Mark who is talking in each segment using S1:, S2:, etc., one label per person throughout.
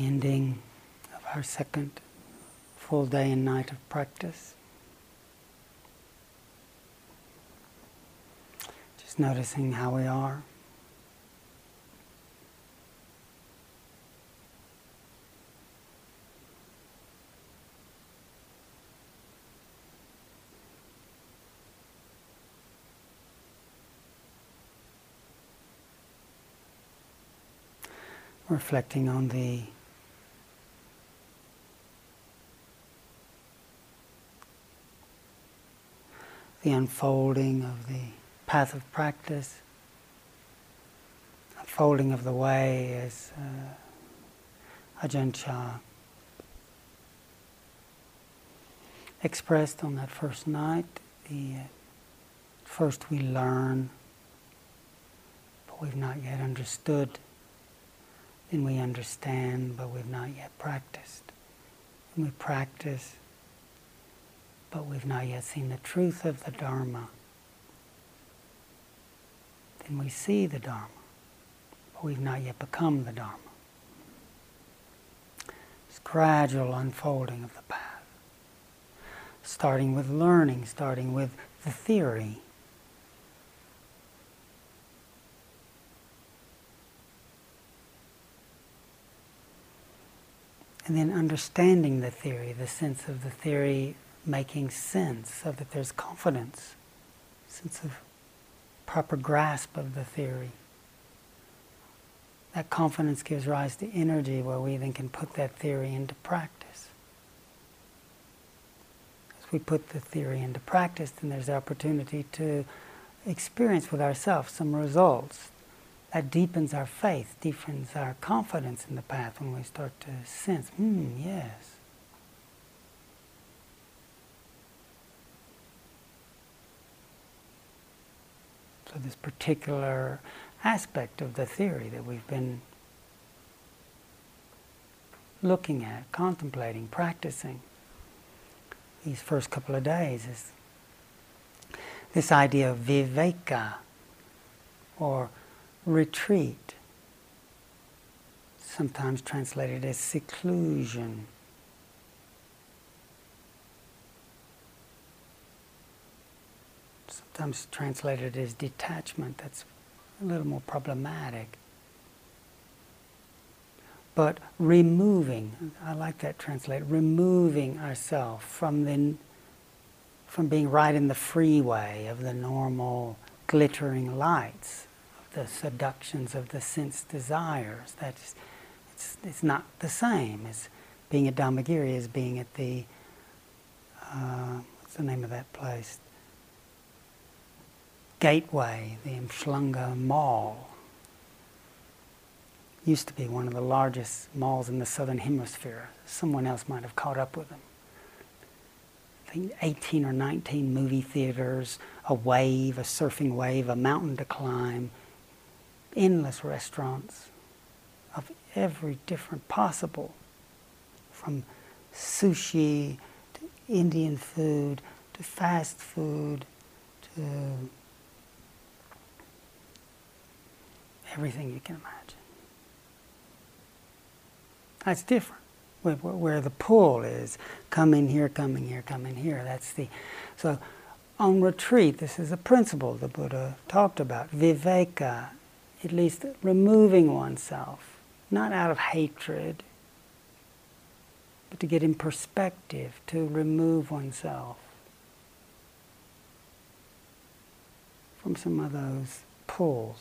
S1: ending of our second full day and night of practice. Just noticing how we are. reflecting on the the unfolding of the path of practice, unfolding of the way as uh, Ajahn Chah expressed on that first night. The uh, first we learn, but we've not yet understood then we understand, but we've not yet practiced. And we practice, but we've not yet seen the truth of the Dharma. Then we see the Dharma, but we've not yet become the Dharma. It's gradual unfolding of the path. Starting with learning, starting with the theory And then understanding the theory, the sense of the theory making sense, so that there's confidence, sense of proper grasp of the theory. That confidence gives rise to energy where we then can put that theory into practice. As we put the theory into practice, then there's the opportunity to experience with ourselves some results that deepens our faith, deepens our confidence in the path when we start to sense, hmm, yes. So, this particular aspect of the theory that we've been looking at, contemplating, practicing these first couple of days is this idea of viveka or retreat, sometimes translated as seclusion. Sometimes translated as detachment, that's a little more problematic. But removing, I like that translate, removing ourselves from the from being right in the freeway of the normal glittering lights of the seductions of the sense desires. That's it's, it's not the same as being at Dharmagiri as being at the uh, what's the name of that place? Gateway, the Umhlanga Mall. Used to be one of the largest malls in the southern hemisphere. Someone else might have caught up with them. I think 18 or 19 movie theaters, a wave, a surfing wave, a mountain to climb, endless restaurants of every different possible, from sushi to Indian food to fast food to everything you can imagine. That's different. Where, the pull is, come in here, come in here, come in here. That's the so on retreat. This is a principle the Buddha talked about. Viveka at least removing oneself, not out of hatred, but to get in perspective, to remove oneself from some of those pulls.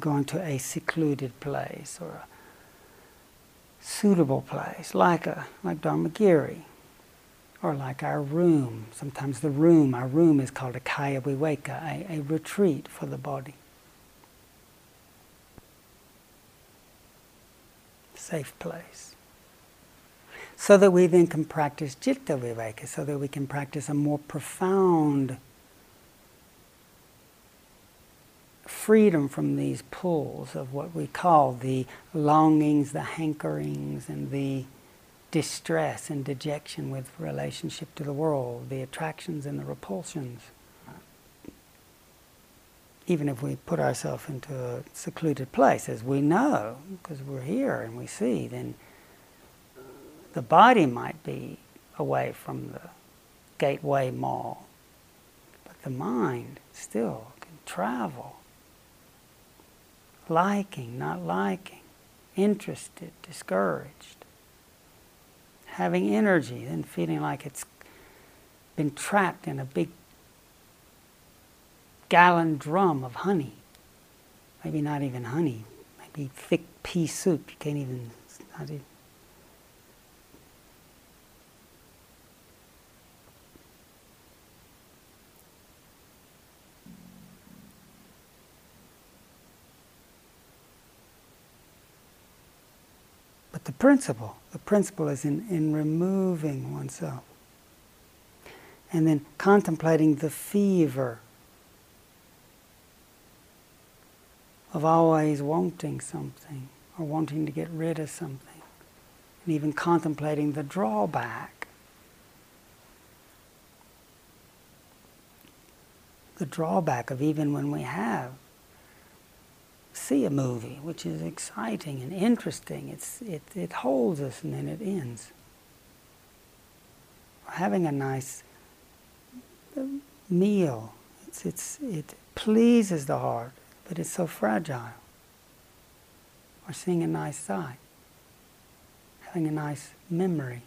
S1: Going to a secluded place or a suitable place, like a like Dharmagiri, or like our room. Sometimes the room, our room is called a kaya viveka, a, a retreat for the body. safe place. So that we then can practice citta viveka, so that we can practice a more profound freedom from these pulls of what we call the longings, the hankerings, and the distress and dejection with relationship to the world, the attractions and the repulsions. even if we put ourselves into a secluded place, as we know, because we're here and we see, then the body might be away from the gateway mall, but the mind still can travel. Liking, not liking, interested, discouraged, having energy, then feeling like it's been trapped in a big gallon drum of honey. Maybe not even honey, maybe thick pea soup. You can't even, not even principle, the principle is in, in removing oneself. And then contemplating the fever of always wanting something or wanting to get rid of something. And even contemplating the drawback. The drawback of even when we have see a movie, which is exciting and interesting. It's, it, it holds us and then it ends. Or having a nice uh, meal, it's, it's, it pleases the heart, but it's so fragile. Or seeing a nice sight, having a nice memory.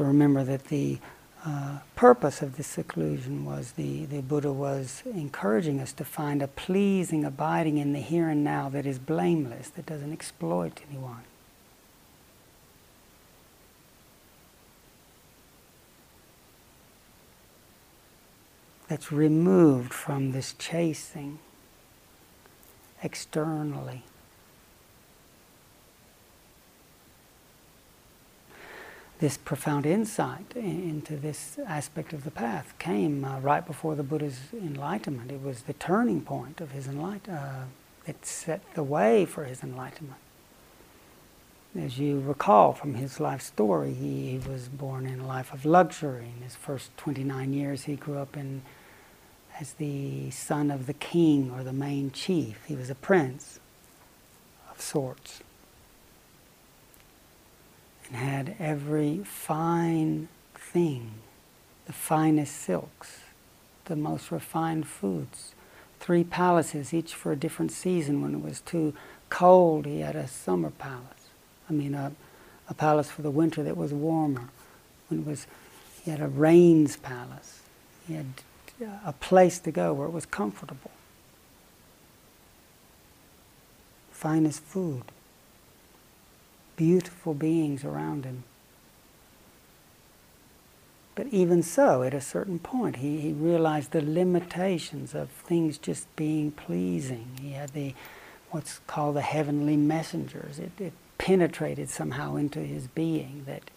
S1: So remember that the uh, purpose of this seclusion was the, the Buddha was encouraging us to find a pleasing abiding in the here and now that is blameless, that doesn't exploit anyone. That's removed from this chasing externally. This profound insight into this aspect of the path came uh, right before the Buddha's enlightenment. It was the turning point of his enlightenment. Uh, it set the way for his enlightenment. As you recall from his life story, he, he was born in a life of luxury. In his first 29 years, he grew up in, as the son of the king or the main chief. He was a prince of sorts and had every fine thing, the finest silks, the most refined foods, three palaces, each for a different season. When it was too cold, he had a summer palace. I mean, a, a palace for the winter that was warmer. When it was, he had a rains palace. He had uh, a place to go where it was comfortable. Finest food beautiful beings around him. But even so, at a certain point, he, he realized the limitations of things just being pleasing. He had the what's called the heavenly messengers. It, it penetrated somehow into his being that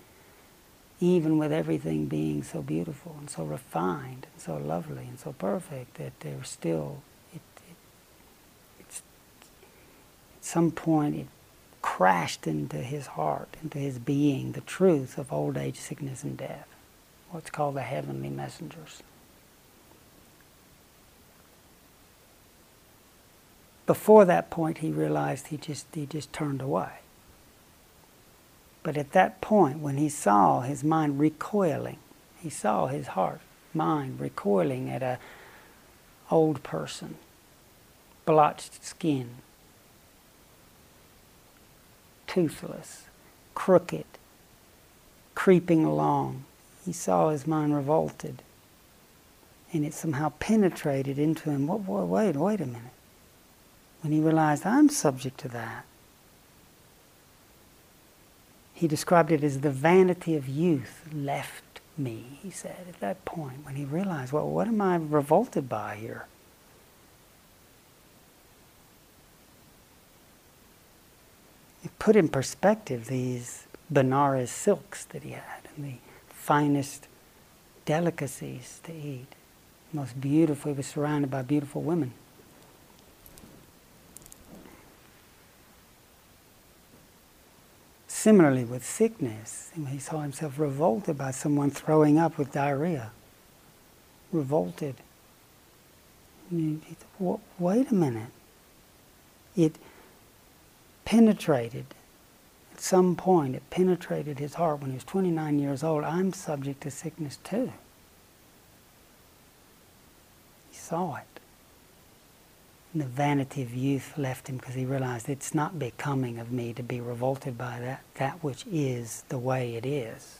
S1: even with everything being so beautiful and so refined and so lovely and so perfect, that there's still, it, it, at some point, it crashed into his heart, into his being, the truth of old age, sickness, and death. What's called the heavenly messengers. Before that point, he realized he just, he just turned away. But at that point, when he saw his mind recoiling, he saw his heart, mind recoiling at a old person, blotched skin, toothless, crooked, creeping along. He saw his mind revolted. And it somehow penetrated into him. What, wait, wait a minute. When he realized, I'm subject to that. He described it as the vanity of youth left me, he said, at that point, when he realized, well, what am I revolted by here? Put in perspective these Benares silks that he had and the finest delicacies to eat. Most beautiful, he was surrounded by beautiful women. Similarly, with sickness, he saw himself revolted by someone throwing up with diarrhea. Revolted. Wait a minute. It penetrated, at some point, it penetrated his heart when he was 29 years old. I'm subject to sickness too. He saw it. And the vanity of youth left him because he realized it's not becoming of me to be revolted by that, that which is the way it is.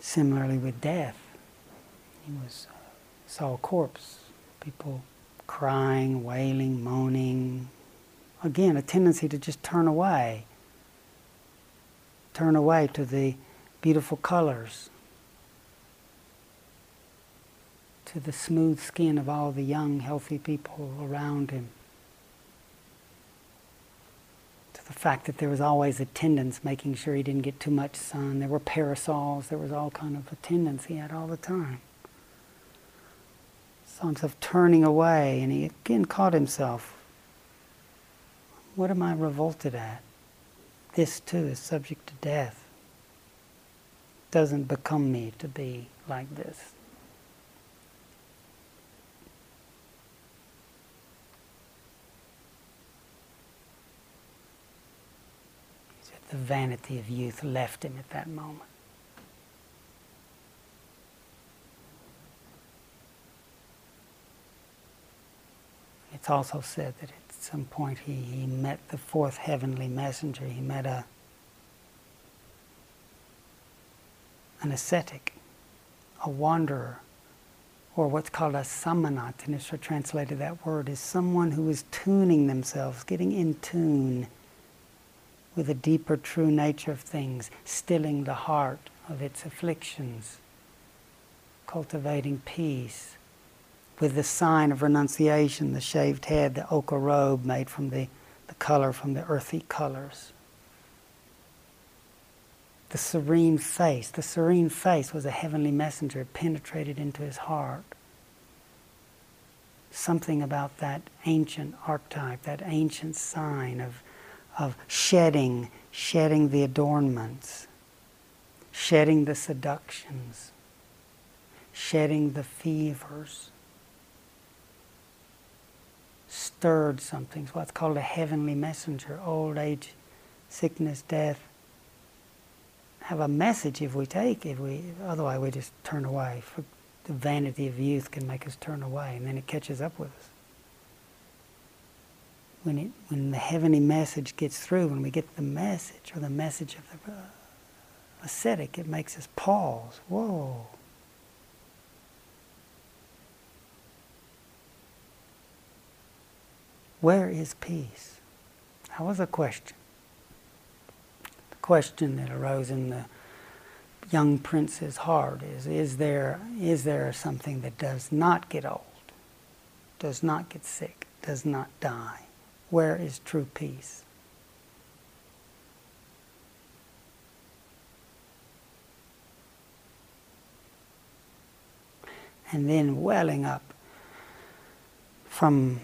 S1: Similarly with death, he was saw a corpse, people crying, wailing, moaning. Again, a tendency to just turn away, turn away to the beautiful colors to the smooth skin of all the young, healthy people around him. To the fact that there was always attendants making sure he didn't get too much sun. There were parasols, there was all kind of attendants he had all the time. Saw himself turning away, and he again caught himself. What am I revolted at? This too is subject to death. Doesn't become me to be like this. the vanity of youth left him at that moment. It's also said that at some point he, he met the fourth heavenly messenger. He met a an ascetic, a wanderer, or what's called a samana. Tanisha translated that word is someone who is tuning themselves, getting in tune with the deeper true nature of things, stilling the heart of its afflictions, cultivating peace, with the sign of renunciation, the shaved head, the ochre robe made from the, the color from the earthy colors. The serene face, the serene face was a heavenly messenger, it penetrated into his heart. Something about that ancient archetype, that ancient sign of of shedding, shedding the adornments, shedding the seductions, shedding the fevers, stirred something. It's what's called a heavenly messenger. Old age, sickness, death have a message if we take if we otherwise we just turn away. For the vanity of youth can make us turn away, and then it catches up with us when, it, when the heavenly message gets through, when we get the message or the message of the uh, ascetic, it makes us pause. Whoa. Where is peace? That was a question. The question that arose in the young prince's heart is is there, is there something that does not get old, does not get sick, does not die? where is true peace? And then welling up from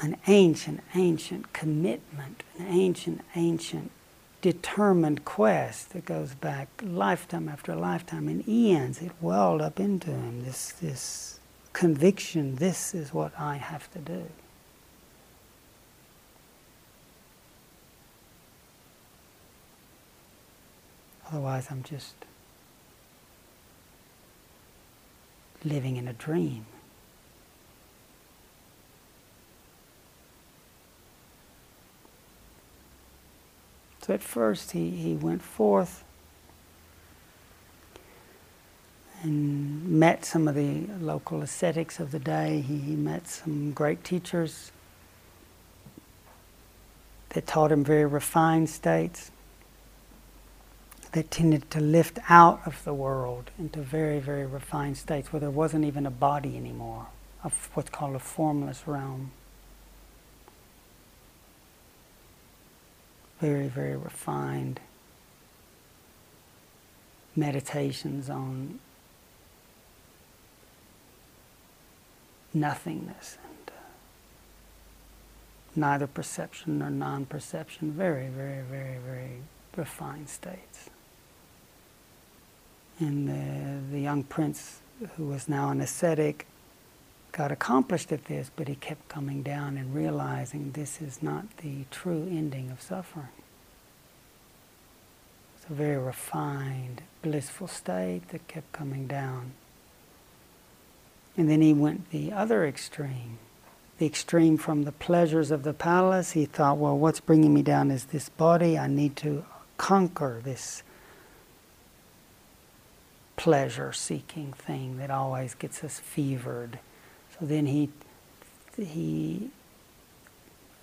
S1: an ancient, ancient commitment, an ancient, ancient determined quest that goes back lifetime after lifetime and eons. It welled up into him this, this conviction this is what I have to do. Otherwise, I'm just living in a dream. So at first he, he went forth and met some of the local ascetics of the day. He, he met some great teachers that taught him very refined states that tended to lift out of the world into very, very refined states where there wasn't even a body anymore, of what's called a formless realm. Very, very refined meditations on nothingness and uh, neither perception nor non perception, very, very, very, very refined states. And the, the young prince, who was now an ascetic, got accomplished at this, but he kept coming down and realizing this is not the true ending of suffering. It's a very refined, blissful state that kept coming down. And then he went the other extreme, the extreme from the pleasures of the palace. He thought, well, what's bringing me down is this body. I need to conquer this pleasure seeking thing that always gets us fevered. So then he, he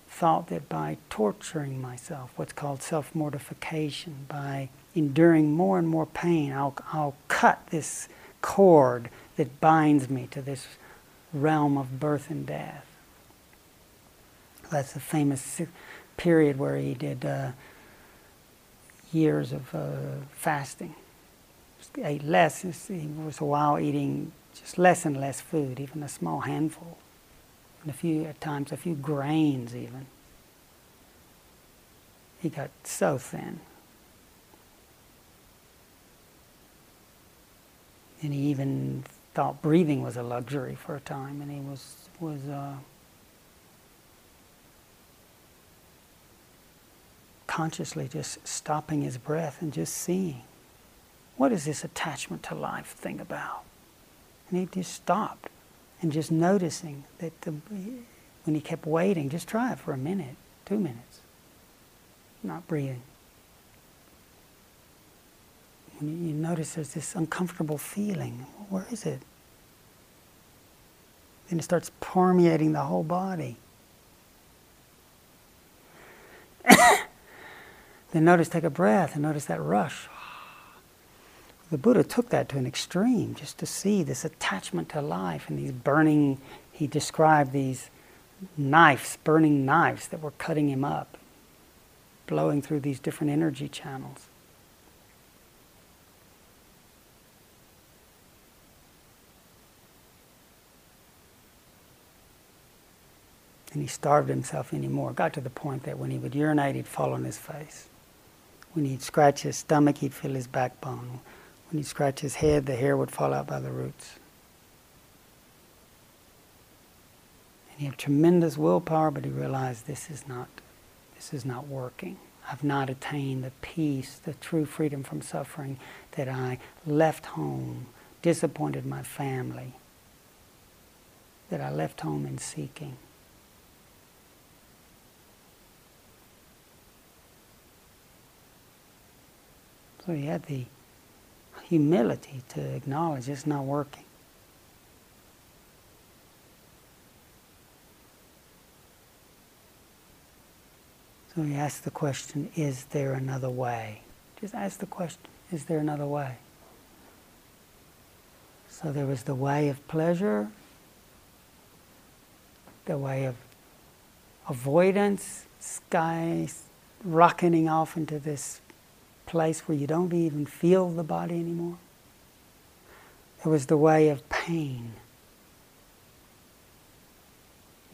S1: thought that by torturing myself, what's called self mortification, by enduring more and more pain, I'll, I'll cut this cord that binds me to this realm of birth and death. That's the famous period where he did uh, years of uh, fasting. He ate less. He was a while eating just less and less food, even a small handful, and a few at times a few grains even. He got so thin. And he even thought breathing was a luxury for a time, and he was was uh, consciously just stopping his breath and just seeing what is this attachment to life thing about. And he just stopped and just noticing that the, when he kept waiting, just try it for a minute, two minutes, not breathing. When you notice there's this uncomfortable feeling, where is it? Then it starts permeating the whole body. then notice, take a breath and notice that rush. The Buddha took that to an extreme just to see this attachment to life and these burning, he described these knives, burning knives that were cutting him up, blowing through these different energy channels. And he starved himself anymore. Got to the point that when he would urinate, he'd fall on his face. When he'd scratch his stomach, he'd feel his backbone. When he'd scratch his head, the hair would fall out by the roots. And he had tremendous willpower, but he realized this is not, this is not working. I've not attained the peace, the true freedom from suffering that I left home, disappointed my family, that I left home in seeking. So he had the humility to acknowledge it's not working. So he asked the question, is there another way? Just ask the question, is there another way? So there was the way of pleasure, the way of avoidance, sky rocketing off into this place where you don't even feel the body anymore. It was the way of pain.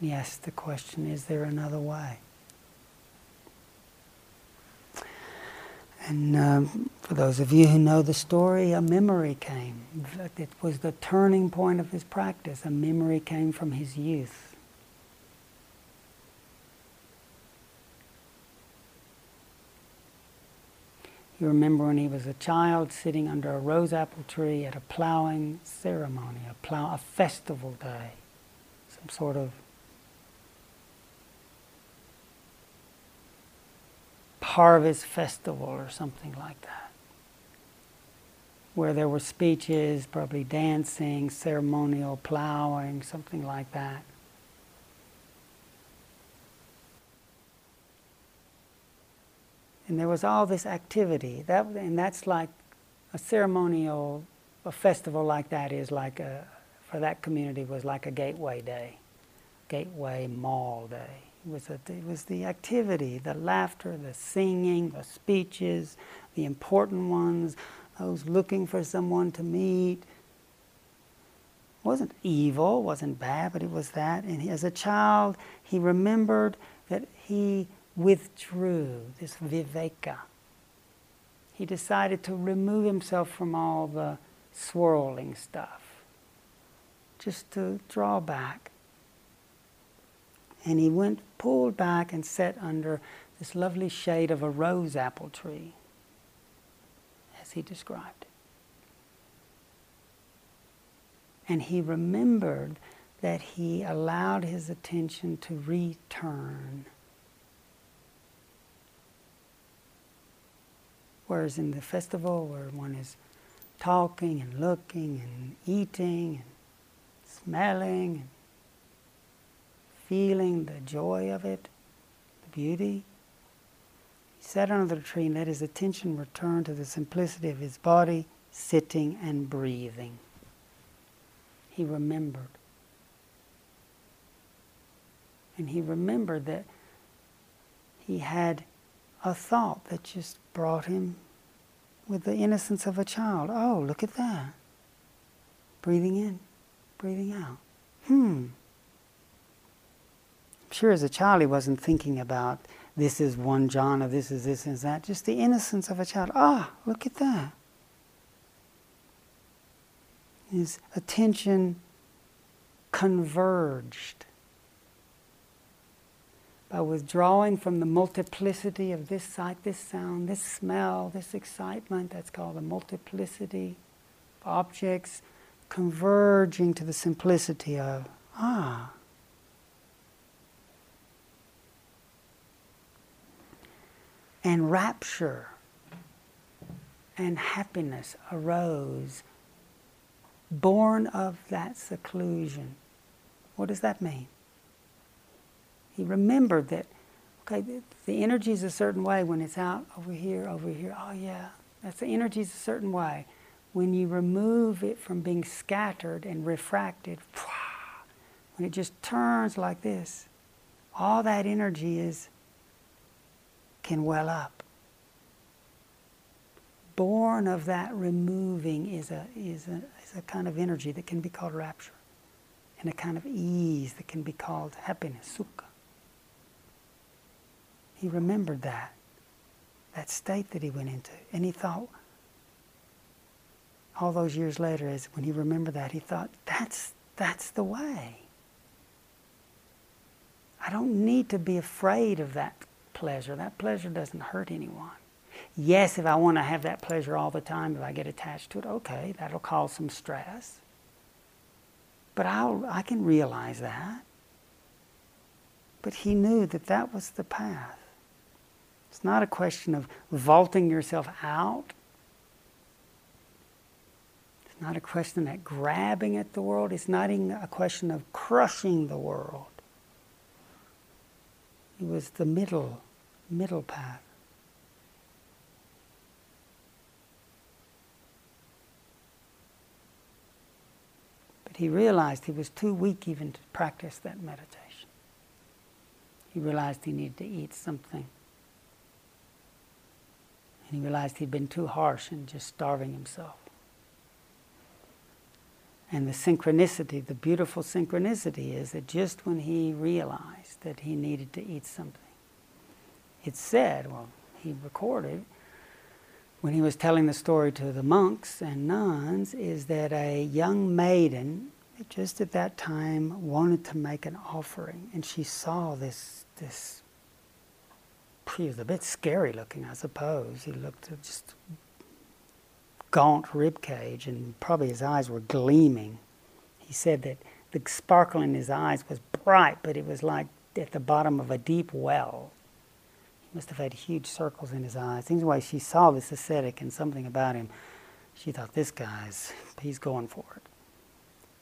S1: Asked the question is there another way? And um, for those of you who know the story, a memory came. It was the turning point of his practice. A memory came from his youth. You remember when he was a child sitting under a rose apple tree at a plowing ceremony, a, plow, a festival day, some sort of harvest festival or something like that, where there were speeches, probably dancing, ceremonial plowing, something like that. And there was all this activity. That, and that's like a ceremonial, a festival like that is like a, for that community was like a gateway day, gateway mall day. It was, a, it was the activity, the laughter, the singing, the speeches, the important ones, those looking for someone to meet. It wasn't evil, wasn't bad, but it was that. And he, as a child, he remembered that he withdrew, this viveka. He decided to remove himself from all the swirling stuff, just to draw back. And he went, pulled back, and sat under this lovely shade of a rose apple tree, as he described. And he remembered that he allowed his attention to return. Whereas in the festival, where one is talking and looking and eating and smelling and feeling the joy of it, the beauty, he sat under the tree and let his attention return to the simplicity of his body, sitting and breathing. He remembered. And he remembered that he had a thought that just brought him with the innocence of a child. Oh, look at that. Breathing in, breathing out. Hmm. I'm sure as a child he wasn't thinking about this is one jhana, this is this and that. Just the innocence of a child. Ah, look at that. His attention converged by withdrawing from the multiplicity of this sight, this sound, this smell, this excitement. That's called the multiplicity of objects, converging to the simplicity of, ah. And rapture and happiness arose, born of that seclusion. What does that mean? He remembered that, okay, the, the energy is a certain way when it's out over here, over here. Oh, yeah, that's the energy is a certain way. When you remove it from being scattered and refracted, when it just turns like this, all that energy is can well up. Born of that removing is a, is a, is a kind of energy that can be called rapture, and a kind of ease that can be called happiness, sukha. He remembered that, that state that he went into. And he thought, all those years later, as when he remembered that, he thought, that's, that's the way. I don't need to be afraid of that pleasure. That pleasure doesn't hurt anyone. Yes, if I want to have that pleasure all the time, if I get attached to it, okay, that'll cause some stress. But I'll, I can realize that. But he knew that that was the path. It's not a question of vaulting yourself out. It's not a question of grabbing at the world. It's not even a question of crushing the world. It was the middle, middle path. But he realized he was too weak even to practice that meditation. He realized he needed to eat something and he realized he'd been too harsh and just starving himself. And the synchronicity, the beautiful synchronicity is that just when he realized that he needed to eat something, it said, well, he recorded, when he was telling the story to the monks and nuns, is that a young maiden, just at that time, wanted to make an offering. And she saw this, this he was a bit scary looking, I suppose. He looked just gaunt rib cage, and probably his eyes were gleaming. He said that the sparkle in his eyes was bright, but it was like at the bottom of a deep well. He must have had huge circles in his eyes. Anyway, she saw this ascetic and something about him. She thought, this guy's, he's going for it.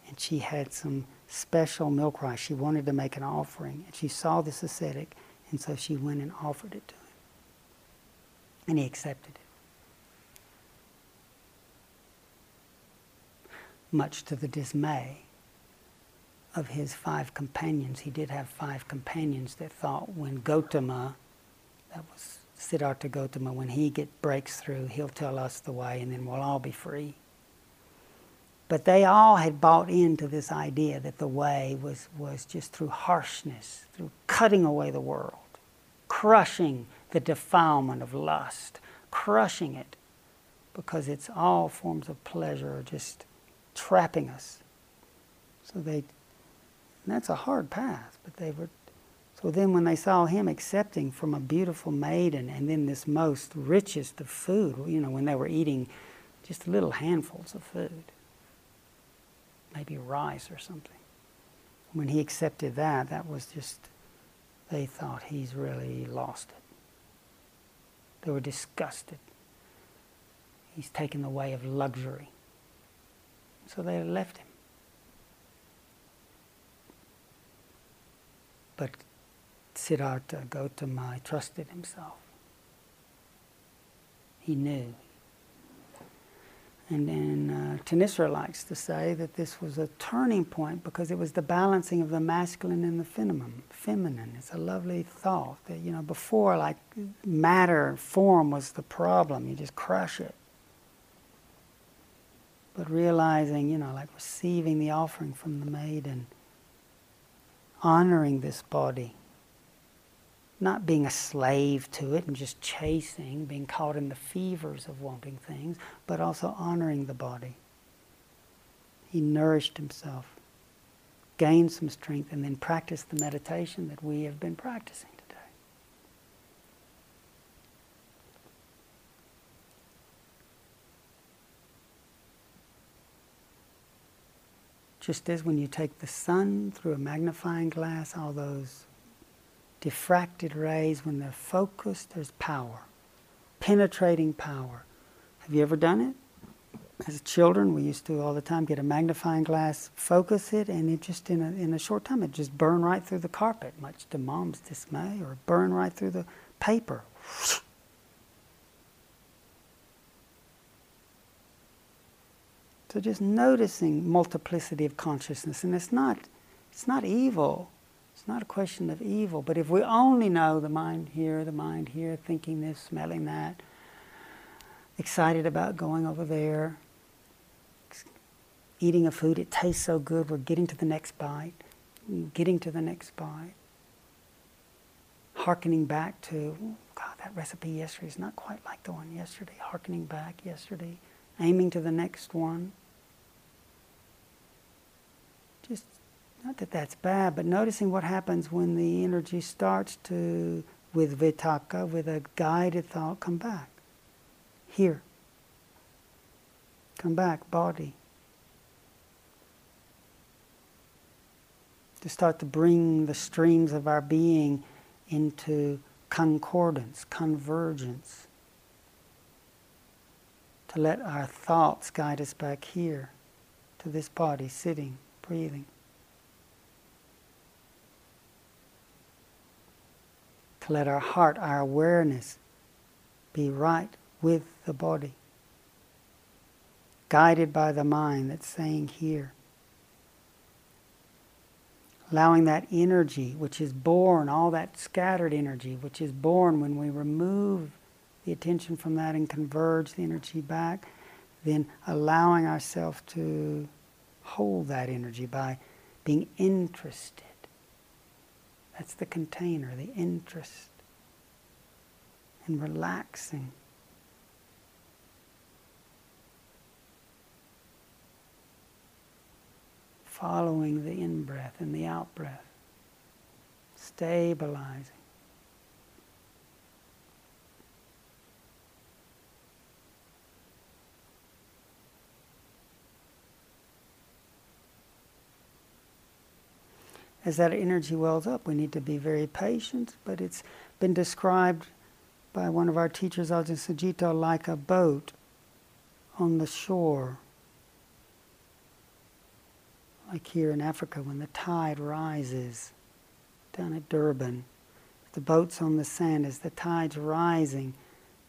S1: And she had some special milk rice. She wanted to make an offering. And she saw this ascetic and so she went and offered it to him. And he accepted it. Much to the dismay of his five companions. He did have five companions that thought when Gotama, that was Siddhartha Gotama, when he get breaks through, he'll tell us the way and then we'll all be free. But they all had bought into this idea that the way was, was just through harshness, through cutting away the world, crushing the defilement of lust, crushing it because it's all forms of pleasure are just trapping us. So they, that's a hard path, but they were. So then, when they saw him accepting from a beautiful maiden, and then this most richest of food, you know, when they were eating just little handfuls of food, maybe rice or something. When he accepted that, that was just, they thought he's really lost it. They were disgusted. He's taken the way of luxury. So they left him. But Siddhartha Gautama trusted himself. He knew. And then uh, Thanissaro likes to say that this was a turning point because it was the balancing of the masculine and the feminine. Feminine. It's a lovely thought that you know before, like matter, form was the problem. You just crush it but realizing, you know, like receiving the offering from the maiden, honoring this body, not being a slave to it and just chasing, being caught in the fevers of wanting things, but also honoring the body. He nourished himself, gained some strength, and then practiced the meditation that we have been practicing. Today. Just as when you take the sun through a magnifying glass, all those diffracted rays, when they're focused, there's power, penetrating power. Have you ever done it? As children, we used to all the time get a magnifying glass, focus it, and it just in a, in a short time, it just burn right through the carpet, much to mom's dismay, or burn right through the paper. So just noticing multiplicity of consciousness, and it's not, it's not evil. It's not a question of evil. But if we only know the mind here, the mind here, thinking this, smelling that, excited about going over there, eating a food, it tastes so good, we're getting to the next bite, getting to the next bite, hearkening back to, God, that recipe yesterday is not quite like the one yesterday, hearkening back yesterday, aiming to the next one. Just not that that's bad, but noticing what happens when the energy starts to, with vitaka, with a guided thought, come back. Here. Come back, body. To start to bring the streams of our being into concordance, convergence. To let our thoughts guide us back here to this body sitting breathing. To let our heart, our awareness, be right with the body, guided by the mind that's saying here. Allowing that energy, which is born, all that scattered energy, which is born when we remove the attention from that and converge the energy back, then allowing ourselves to hold that energy by being interested. That's the container, the interest. And relaxing. Following the in breath and the out breath. Stabilizing. As that energy wells up, we need to be very patient, but it's been described by one of our teachers, Ajahn Sucitto, like a boat on the shore. Like here in Africa, when the tide rises down at Durban, the boat's on the sand, as the tide's rising,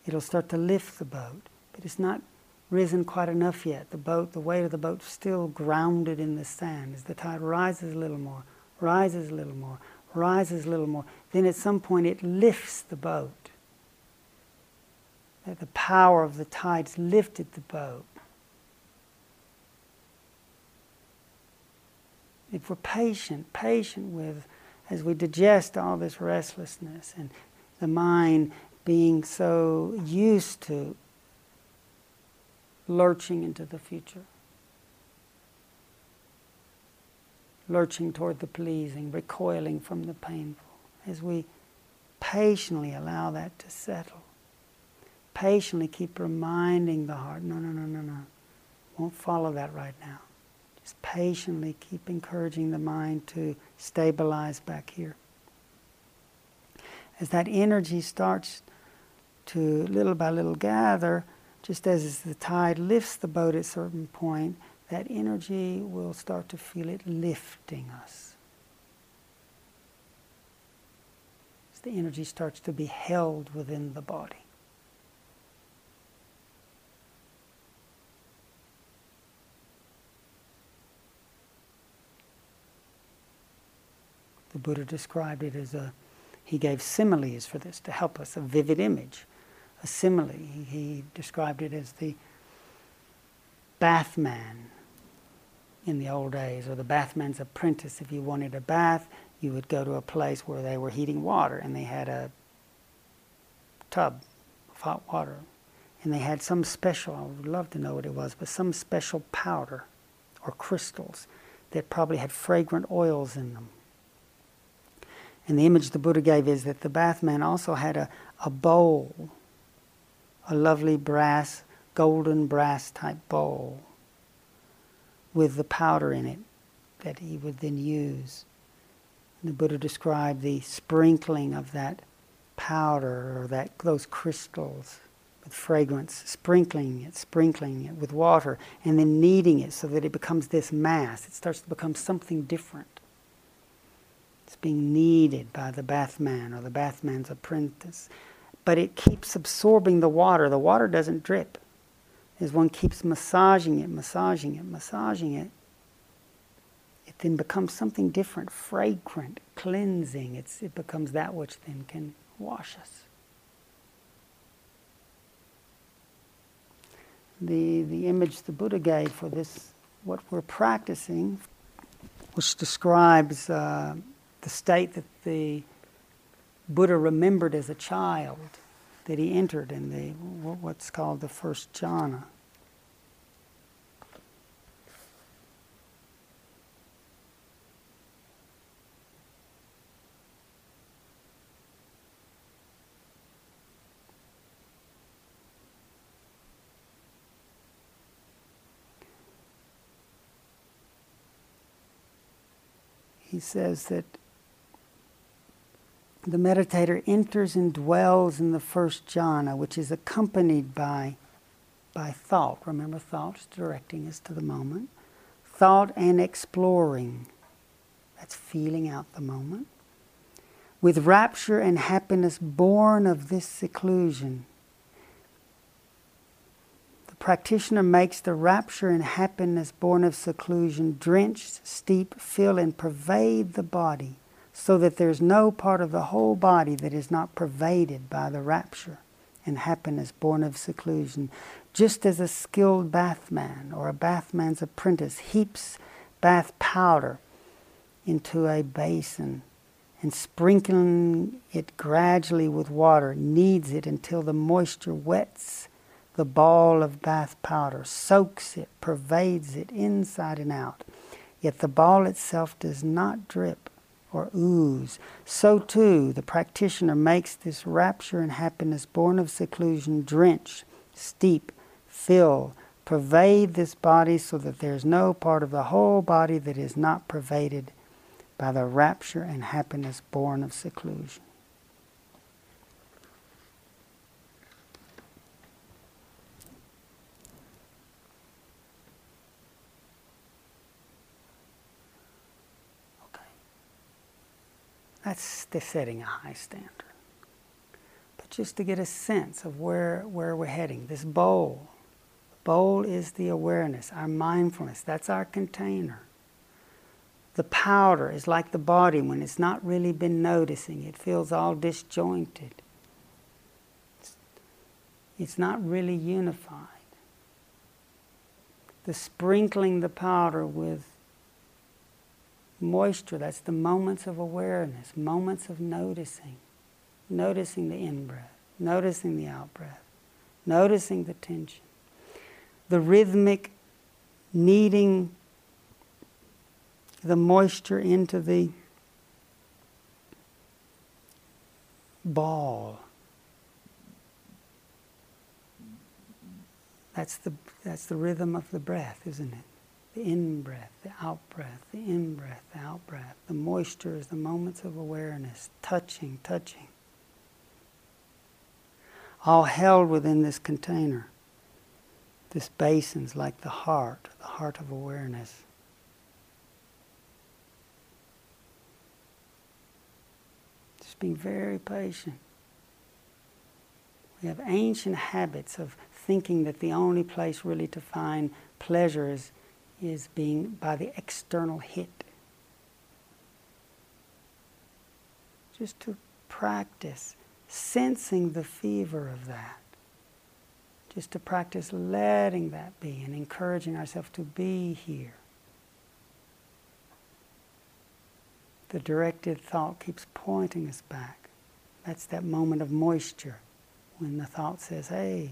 S1: it'll start to lift the boat. But it's not risen quite enough yet. The boat, the weight of the boat's still grounded in the sand. As the tide rises a little more, rises a little more, rises a little more. Then at some point it lifts the boat. The power of the tides lifted the boat. if we're patient, patient with as we digest all this restlessness and the mind being so used to lurching into the future, lurching toward the pleasing, recoiling from the painful, as we patiently allow that to settle. Patiently keep reminding the heart, no, no, no, no, no. Won't follow that right now. Just patiently keep encouraging the mind to stabilize back here. As that energy starts to little by little gather, just as the tide lifts the boat at a certain point, that energy will start to feel it lifting us. As the energy starts to be held within the body. The Buddha described it as a, he gave similes for this to help us, a vivid image, a simile. He, he described it as the bathman in the old days, or the bathman's apprentice. If you wanted a bath, you would go to a place where they were heating water and they had a tub of hot water. And they had some special, I would love to know what it was, but some special powder or crystals that probably had fragrant oils in them. And the image the Buddha gave is that the bathman also had a, a bowl, a lovely brass, golden brass type bowl with the powder in it that he would then use. The Buddha described the sprinkling of that powder or that those crystals with fragrance, sprinkling it, sprinkling it with water, and then kneading it so that it becomes this mass. It starts to become something different. It's being kneaded by the bathman or the bathman's apprentice. But it keeps absorbing the water. The water doesn't drip. As one keeps massaging it, massaging it, massaging it, it then becomes something different, fragrant, cleansing. It's, it becomes that which then can wash us. The, the image the Buddha gave for this, what we're practicing, which describes uh, the state that the Buddha remembered as a child, that he entered in the what's called the first jhana. He says that the meditator enters and dwells in the first jhana, which is accompanied by, by thought. Remember, thought is directing us to the moment. Thought and exploring. That's feeling out the moment. With rapture and happiness born of this seclusion. The practitioner makes the rapture and happiness born of seclusion drench, steep, fill, and pervade the body so that there's no part of the whole body that is not pervaded by the rapture and happiness born of seclusion. Just as a skilled bathman or a bathman's apprentice heaps bath powder into a basin and sprinkling it gradually with water, kneads it until the moisture wets the ball of bath powder, soaks it, pervades it inside and out. Yet the ball itself does not drip or ooze. So too, the practitioner makes this rapture and happiness born of seclusion drench, steep, fill, pervade this body so that there is no part of the whole body that is not pervaded by the rapture and happiness born of seclusion. That's the setting a high standard. But just to get a sense of where, where we're heading, this bowl, bowl is the awareness, our mindfulness, that's our container. The powder is like the body when it's not really been noticing, it feels all disjointed. It's not really unified. The sprinkling the powder with Moisture, that's the moments of awareness, moments of noticing. Noticing the in breath, noticing the out breath, noticing the tension. The rhythmic kneading the moisture into the ball. That's the, that's the rhythm of the breath, isn't it? The in breath, the out breath, the in breath, the out breath. The moisture is the moments of awareness, touching, touching. All held within this container. This basin's like the heart, the heart of awareness. Just being very patient. We have ancient habits of thinking that the only place really to find pleasure is, is being by the external hit. Just to practice sensing the fever of that. Just to practice letting that be and encouraging ourselves to be here. The directed thought keeps pointing us back. That's that moment of moisture when the thought says, hey,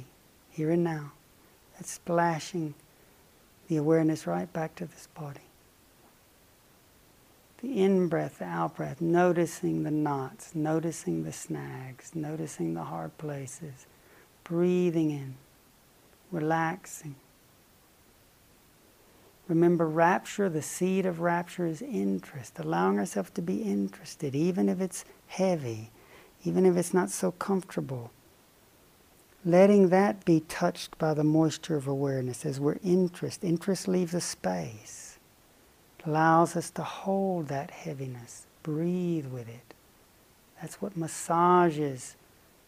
S1: here and now. That's splashing the awareness right back to this body. The in breath, the out breath, noticing the knots, noticing the snags, noticing the hard places, breathing in, relaxing. Remember, rapture, the seed of rapture is interest, allowing ourselves to be interested, even if it's heavy, even if it's not so comfortable letting that be touched by the moisture of awareness as we're interest. Interest leaves a space, it allows us to hold that heaviness, breathe with it. That's what massages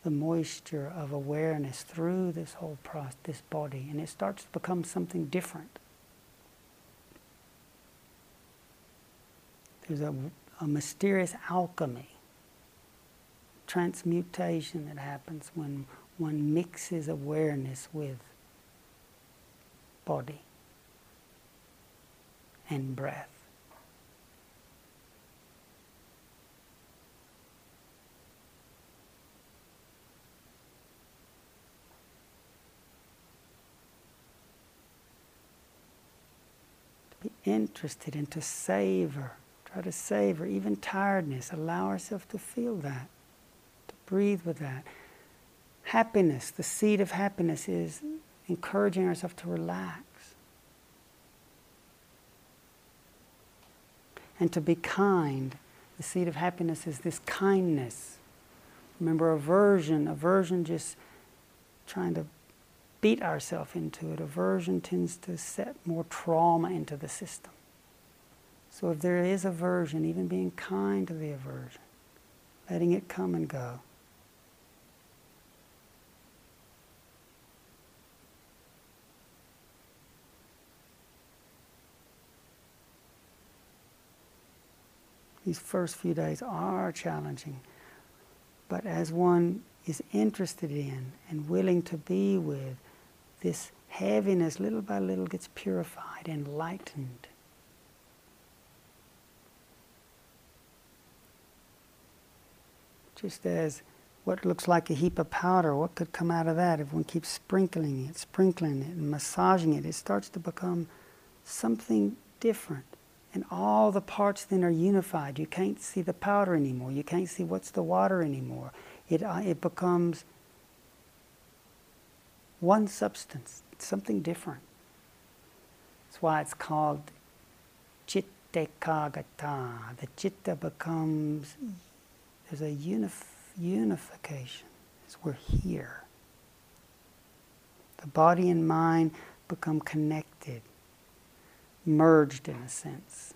S1: the moisture of awareness through this whole process, this body, and it starts to become something different. There's a, a mysterious alchemy, transmutation that happens when one mixes awareness with body and breath. To be interested and to savor, try to savor even tiredness, allow ourselves to feel that, to breathe with that happiness, the seed of happiness is encouraging ourselves to relax and to be kind. The seed of happiness is this kindness. Remember, aversion, aversion just trying to beat ourselves into it. Aversion tends to set more trauma into the system. So if there is aversion, even being kind to the aversion, letting it come and go. These first few days are challenging. But as one is interested in and willing to be with, this heaviness little by little gets purified and lightened. Just as what looks like a heap of powder, what could come out of that if one keeps sprinkling it, sprinkling it, and massaging it? It starts to become something different and all the parts then are unified. You can't see the powder anymore. You can't see what's the water anymore. It, uh, it becomes one substance, it's something different. That's why it's called citta ekaggata. The citta becomes, there's a unif- unification as we're here. The body and mind become connected merged in a sense.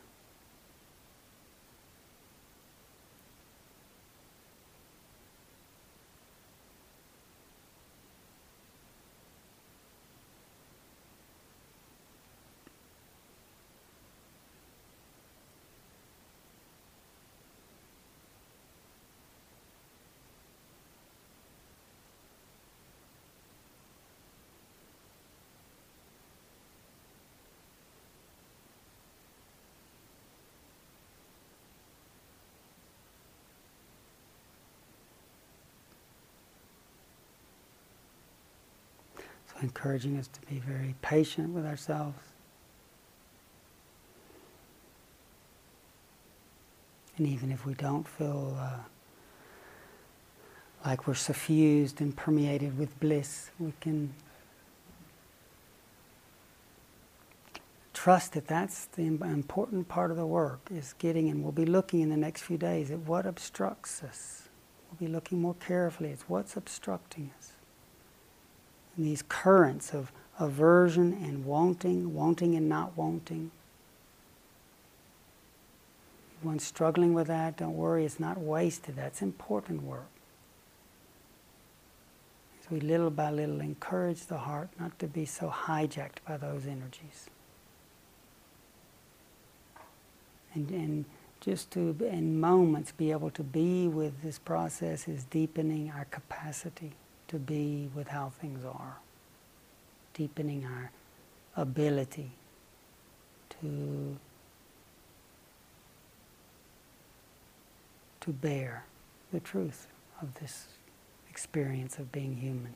S1: Encouraging us to be very patient with ourselves. And even if we don't feel uh, like we're suffused and permeated with bliss, we can trust that that's the important part of the work is getting, and we'll be looking in the next few days at what obstructs us. We'll be looking more carefully at what's obstructing us. And these currents of aversion and wanting, wanting and not wanting. One struggling with that, don't worry, it's not wasted. That's important work. As we little by little encourage the heart not to be so hijacked by those energies. and, and just to, in moments, be able to be with this process is deepening our capacity to be with how things are, deepening our ability to to bear the truth of this experience of being human.